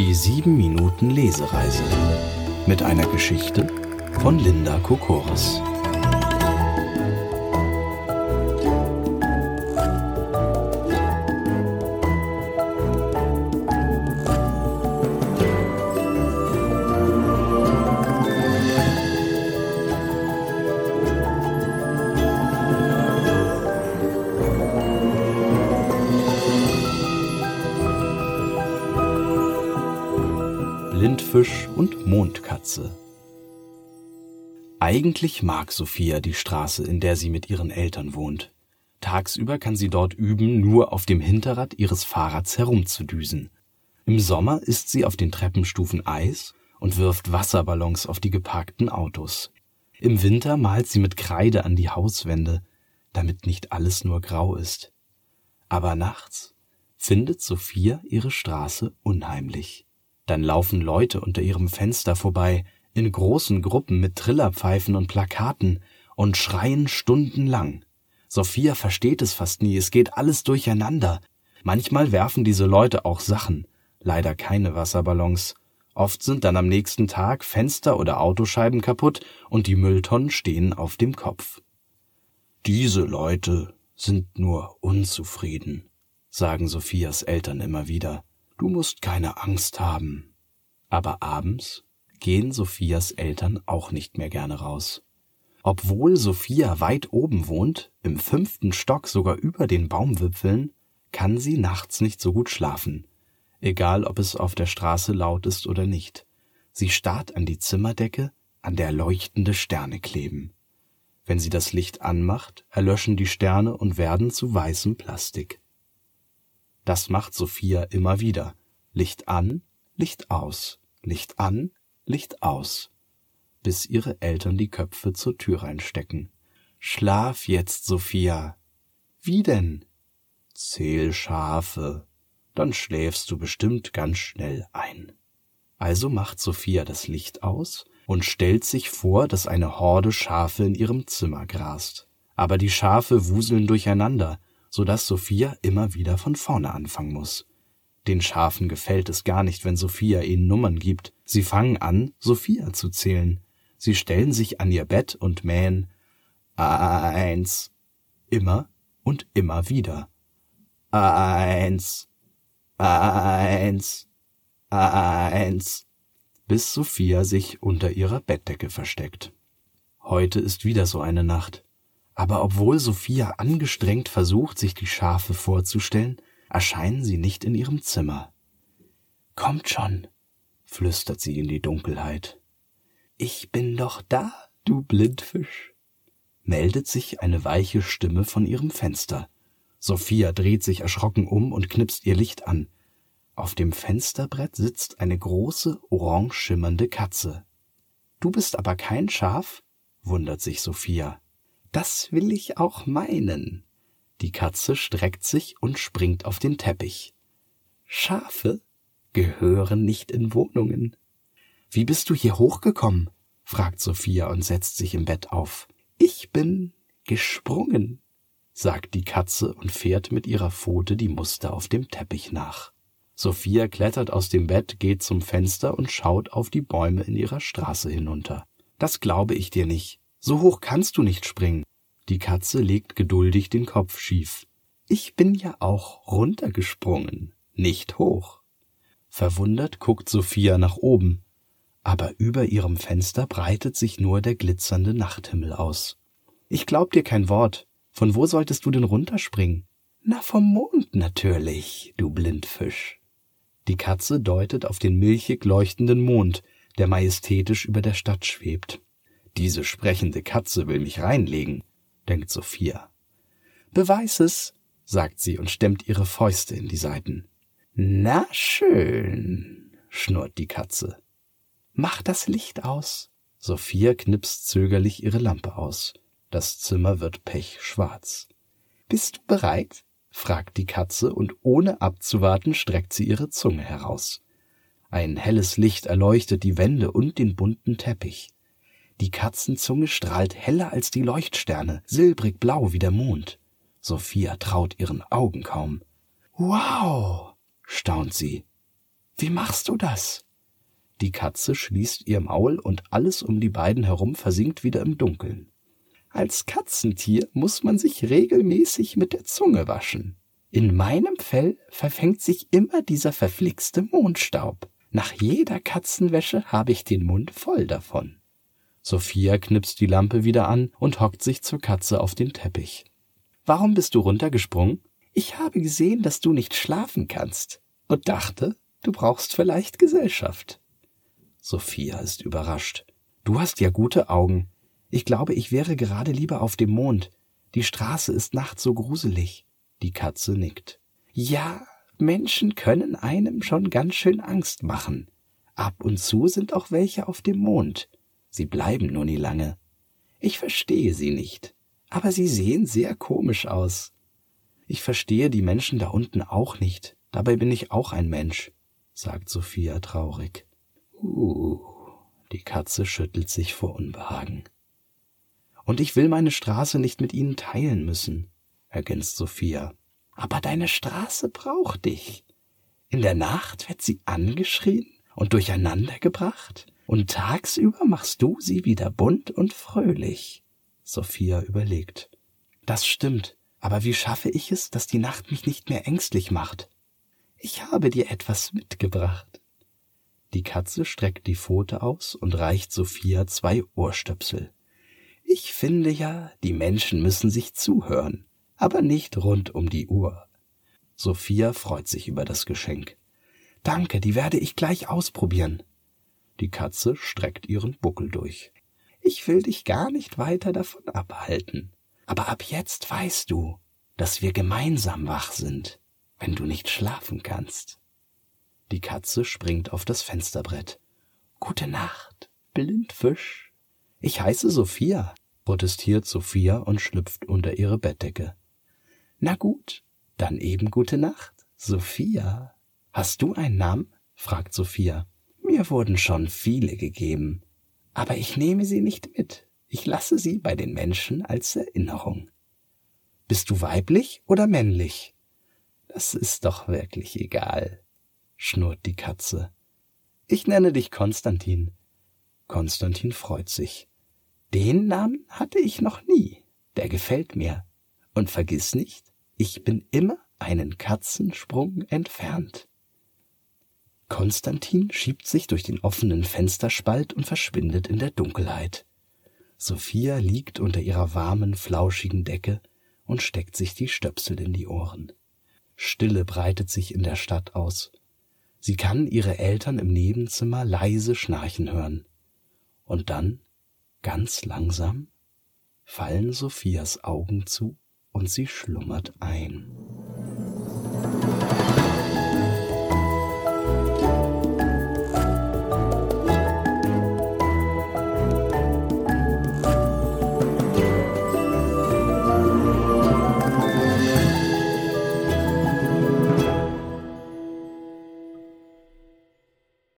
Die 7 Minuten Lesereise mit einer Geschichte von Linda Kokoris. Blindfisch und Mondkatze. Eigentlich mag Sophia die Straße, in der sie mit ihren Eltern wohnt. Tagsüber kann sie dort üben, nur auf dem Hinterrad ihres Fahrrads herumzudüsen. Im Sommer isst sie auf den Treppenstufen Eis und wirft Wasserballons auf die geparkten Autos. Im Winter malt sie mit Kreide an die Hauswände, damit nicht alles nur grau ist. Aber nachts findet Sophia ihre Straße unheimlich. Dann laufen Leute unter ihrem Fenster vorbei, in großen Gruppen mit Trillerpfeifen und Plakaten und schreien stundenlang. Sophia versteht es fast nie, es geht alles durcheinander. Manchmal werfen diese Leute auch Sachen, leider keine Wasserballons. Oft sind dann am nächsten Tag Fenster oder Autoscheiben kaputt und die Mülltonnen stehen auf dem Kopf. Diese Leute sind nur unzufrieden, sagen Sophias Eltern immer wieder. Du musst keine Angst haben. Aber abends gehen Sophias Eltern auch nicht mehr gerne raus. Obwohl Sophia weit oben wohnt, im fünften Stock sogar über den Baumwipfeln, kann sie nachts nicht so gut schlafen, egal ob es auf der Straße laut ist oder nicht. Sie starrt an die Zimmerdecke, an der leuchtende Sterne kleben. Wenn sie das Licht anmacht, erlöschen die Sterne und werden zu weißem Plastik. Das macht Sophia immer wieder. Licht an, Licht aus, Licht an, Licht aus, bis ihre Eltern die Köpfe zur Tür reinstecken. Schlaf jetzt, Sophia. Wie denn? Zähl Schafe, dann schläfst du bestimmt ganz schnell ein. Also macht Sophia das Licht aus und stellt sich vor, dass eine Horde Schafe in ihrem Zimmer grast. Aber die Schafe wuseln durcheinander, so dass Sophia immer wieder von vorne anfangen muss. Den Schafen gefällt es gar nicht, wenn Sophia ihnen Nummern gibt. Sie fangen an, Sophia zu zählen. Sie stellen sich an ihr Bett und mähen eins immer und immer wieder. Eins, eins, eins, bis Sophia sich unter ihrer Bettdecke versteckt. Heute ist wieder so eine Nacht. Aber obwohl Sophia angestrengt versucht, sich die Schafe vorzustellen, erscheinen sie nicht in ihrem Zimmer. Kommt schon, flüstert sie in die Dunkelheit. Ich bin doch da, du Blindfisch, meldet sich eine weiche Stimme von ihrem Fenster. Sophia dreht sich erschrocken um und knipst ihr Licht an. Auf dem Fensterbrett sitzt eine große, orange schimmernde Katze. Du bist aber kein Schaf? wundert sich Sophia. Das will ich auch meinen. Die Katze streckt sich und springt auf den Teppich. Schafe gehören nicht in Wohnungen. Wie bist du hier hochgekommen? fragt Sophia und setzt sich im Bett auf. Ich bin gesprungen, sagt die Katze und fährt mit ihrer Pfote die Muster auf dem Teppich nach. Sophia klettert aus dem Bett, geht zum Fenster und schaut auf die Bäume in ihrer Straße hinunter. Das glaube ich dir nicht. So hoch kannst du nicht springen. Die Katze legt geduldig den Kopf schief. Ich bin ja auch runtergesprungen, nicht hoch. Verwundert guckt Sophia nach oben, aber über ihrem Fenster breitet sich nur der glitzernde Nachthimmel aus. Ich glaub dir kein Wort. Von wo solltest du denn runterspringen? Na, vom Mond natürlich, du Blindfisch. Die Katze deutet auf den milchig leuchtenden Mond, der majestätisch über der Stadt schwebt. Diese sprechende Katze will mich reinlegen, denkt Sophia. Beweis es, sagt sie und stemmt ihre Fäuste in die Seiten. Na schön, schnurrt die Katze. Mach das Licht aus. Sophia knipst zögerlich ihre Lampe aus. Das Zimmer wird pechschwarz. Bist du bereit? fragt die Katze und ohne abzuwarten streckt sie ihre Zunge heraus. Ein helles Licht erleuchtet die Wände und den bunten Teppich. Die Katzenzunge strahlt heller als die Leuchtsterne, silbrig blau wie der Mond. Sophia traut ihren Augen kaum. Wow, staunt sie. Wie machst du das? Die Katze schließt ihr Maul und alles um die beiden herum versinkt wieder im Dunkeln. Als Katzentier muss man sich regelmäßig mit der Zunge waschen. In meinem Fell verfängt sich immer dieser verflixte Mondstaub. Nach jeder Katzenwäsche habe ich den Mund voll davon. Sophia knipst die Lampe wieder an und hockt sich zur Katze auf den Teppich. Warum bist du runtergesprungen? Ich habe gesehen, dass du nicht schlafen kannst und dachte, du brauchst vielleicht Gesellschaft. Sophia ist überrascht. Du hast ja gute Augen. Ich glaube, ich wäre gerade lieber auf dem Mond. Die Straße ist nachts so gruselig. Die Katze nickt. Ja, Menschen können einem schon ganz schön Angst machen. Ab und zu sind auch welche auf dem Mond. Sie bleiben nur nie lange. Ich verstehe sie nicht, aber sie sehen sehr komisch aus. Ich verstehe die Menschen da unten auch nicht. Dabei bin ich auch ein Mensch, sagt Sophia traurig. Uh, die Katze schüttelt sich vor Unbehagen. Und ich will meine Straße nicht mit ihnen teilen müssen, ergänzt Sophia. Aber deine Straße braucht dich. In der Nacht wird sie angeschrien und durcheinandergebracht, und tagsüber machst du sie wieder bunt und fröhlich. Sophia überlegt. Das stimmt, aber wie schaffe ich es, dass die Nacht mich nicht mehr ängstlich macht? Ich habe dir etwas mitgebracht. Die Katze streckt die Pfote aus und reicht Sophia zwei Ohrstöpsel. Ich finde ja, die Menschen müssen sich zuhören, aber nicht rund um die Uhr. Sophia freut sich über das Geschenk. Danke, die werde ich gleich ausprobieren. Die Katze streckt ihren Buckel durch. Ich will dich gar nicht weiter davon abhalten. Aber ab jetzt weißt du, dass wir gemeinsam wach sind, wenn du nicht schlafen kannst. Die Katze springt auf das Fensterbrett. Gute Nacht, Blindfisch. Ich heiße Sophia, protestiert Sophia und schlüpft unter ihre Bettdecke. Na gut, dann eben gute Nacht, Sophia. Hast du einen Namen? fragt Sophia. Mir wurden schon viele gegeben, aber ich nehme sie nicht mit. Ich lasse sie bei den Menschen als Erinnerung. Bist du weiblich oder männlich? Das ist doch wirklich egal, schnurrt die Katze. Ich nenne dich Konstantin. Konstantin freut sich. Den Namen hatte ich noch nie. Der gefällt mir. Und vergiss nicht, ich bin immer einen Katzensprung entfernt. Konstantin schiebt sich durch den offenen Fensterspalt und verschwindet in der Dunkelheit. Sophia liegt unter ihrer warmen, flauschigen Decke und steckt sich die Stöpsel in die Ohren. Stille breitet sich in der Stadt aus. Sie kann ihre Eltern im Nebenzimmer leise schnarchen hören. Und dann, ganz langsam, fallen Sophias Augen zu und sie schlummert ein.